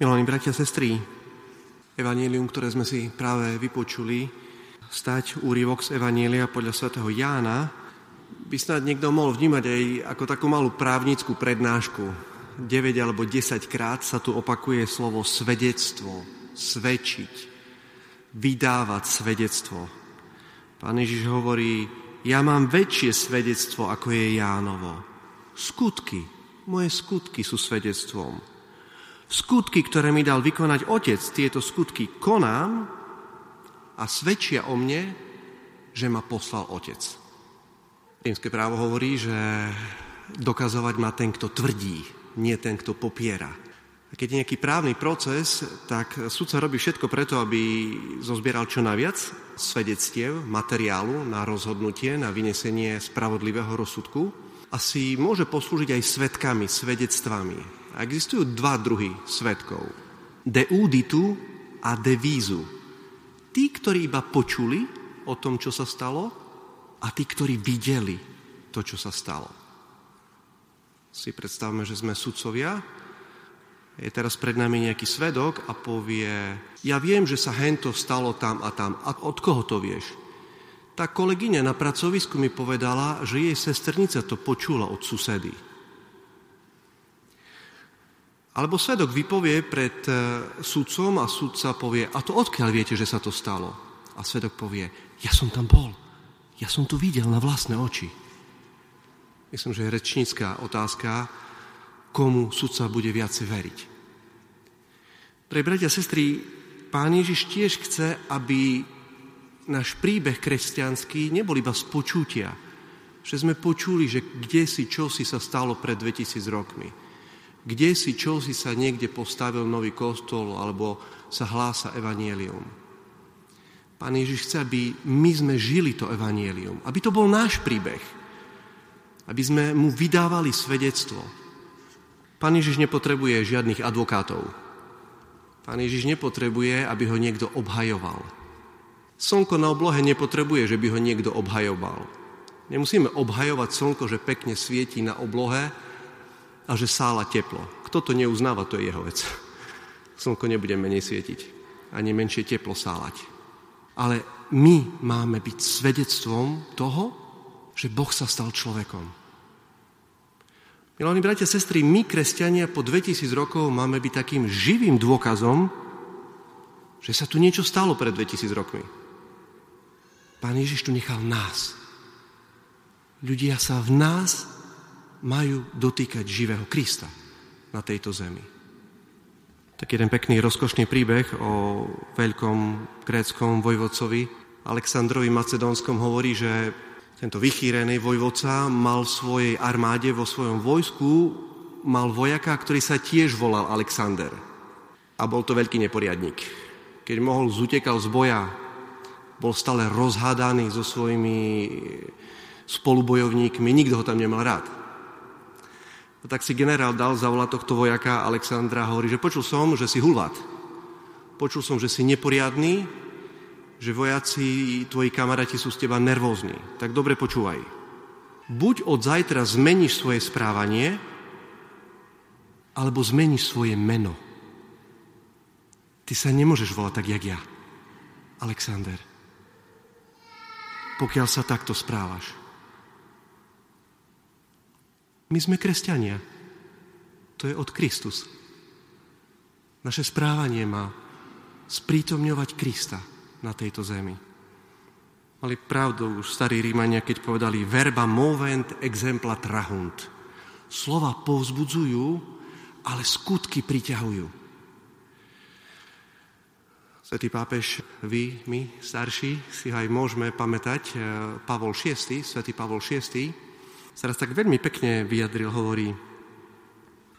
Milení bratia a sestry, evanílium, ktoré sme si práve vypočuli, stať úrivok z evanília podľa svätého Jána, by snad niekto mohol vnímať aj ako takú malú právnickú prednášku. 9 alebo 10 krát sa tu opakuje slovo svedectvo, svedčiť, vydávať svedectvo. Pán Ježiš hovorí, ja mám väčšie svedectvo, ako je Jánovo. Skutky, moje skutky sú svedectvom. Skutky, ktoré mi dal vykonať Otec, tieto skutky konám a svedčia o mne, že ma poslal Otec. Rímske právo hovorí, že dokazovať má ten, kto tvrdí, nie ten, kto popiera. A keď je nejaký právny proces, tak sudca robí všetko preto, aby zozbieral čo najviac svedectiev, materiálu na rozhodnutie, na vynesenie spravodlivého rozsudku a si môže poslúžiť aj svetkami, svedectvami. Existujú dva druhy svetkov. De uditu a de vízu. Tí, ktorí iba počuli o tom, čo sa stalo a tí, ktorí videli to, čo sa stalo. Si predstavme, že sme sudcovia, je teraz pred nami nejaký svedok a povie, ja viem, že sa hento stalo tam a tam. A od koho to vieš? Tá kolegyňa na pracovisku mi povedala, že jej sestrnica to počula od susedy. Alebo svedok vypovie pred e, sudcom a sudca povie, a to odkiaľ viete, že sa to stalo? A svedok povie, ja som tam bol, ja som to videl na vlastné oči. Myslím, že je rečnícká otázka, komu sudca bude viacej veriť. Pre bratia a sestry, pán Ježiš tiež chce, aby náš príbeh kresťanský nebol iba z počutia, že sme počuli, že kde si, čo si sa stalo pred 2000 rokmi kde si, čo si sa niekde postavil nový kostol alebo sa hlása evanielium. Pán Ježiš chce, aby my sme žili to evanielium, aby to bol náš príbeh, aby sme mu vydávali svedectvo. Pán Ježiš nepotrebuje žiadnych advokátov. Pán Ježiš nepotrebuje, aby ho niekto obhajoval. Slnko na oblohe nepotrebuje, že by ho niekto obhajoval. Nemusíme obhajovať slnko, že pekne svieti na oblohe, a že sála teplo. Kto to neuznáva, to je jeho vec. Slnko nebude menej svietiť, ani menšie teplo sálať. Ale my máme byť svedectvom toho, že Boh sa stal človekom. Milí bratia a sestry, my, kresťania, po 2000 rokov máme byť takým živým dôkazom, že sa tu niečo stalo pred 2000 rokmi. Pán Ježiš tu nechal nás. Ľudia sa v nás majú dotýkať živého Krista na tejto zemi. Tak jeden pekný rozkošný príbeh o veľkom gréckom vojvodcovi Aleksandrovi Macedónskom hovorí, že tento vychýrený vojvodca mal v svojej armáde, vo svojom vojsku, mal vojaka, ktorý sa tiež volal Alexander. A bol to veľký neporiadník. Keď mohol, zutekal z boja, bol stále rozhádaný so svojimi spolubojovníkmi, nikto ho tam nemal rád. A tak si generál dal zavolať tohto vojaka Alexandra a hovorí, že počul som, že si hulvat. Počul som, že si neporiadný, že vojaci, tvoji kamaráti sú z teba nervózni. Tak dobre počúvaj. Buď od zajtra zmeníš svoje správanie, alebo zmeníš svoje meno. Ty sa nemôžeš volať tak, jak ja. Alexander. Pokiaľ sa takto správaš. My sme kresťania. To je od Kristus. Naše správanie má sprítomňovať Krista na tejto zemi. Mali pravdu už starí Rímania, keď povedali verba movent exempla trahunt. Slova povzbudzujú, ale skutky priťahujú. Svetý pápež, vy, my, starší, si aj môžeme pamätať, eh, Pavol VI, svätý Pavol VI, sa raz tak veľmi pekne vyjadril, hovorí,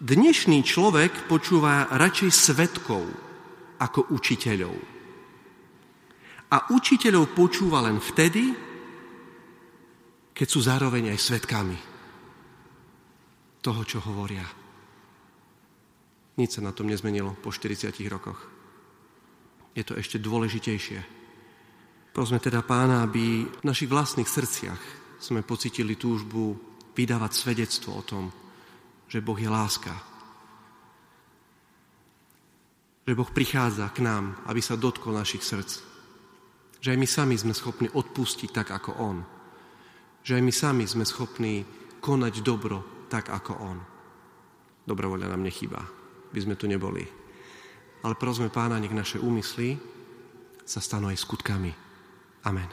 dnešný človek počúva radšej svetkov ako učiteľov. A učiteľov počúva len vtedy, keď sú zároveň aj svetkami toho, čo hovoria. Nič sa na tom nezmenilo po 40 rokoch. Je to ešte dôležitejšie. Prosme teda pána, aby v našich vlastných srdciach sme pocitili túžbu vydávať svedectvo o tom, že Boh je láska. že Boh prichádza k nám, aby sa dotkol našich srdc. Že aj my sami sme schopní odpustiť tak ako On. Že aj my sami sme schopní konať dobro tak ako On. Dobrovoľa nám nechýba, by sme tu neboli. Ale prosme Pána, nech naše úmysly sa stanú aj skutkami. Amen.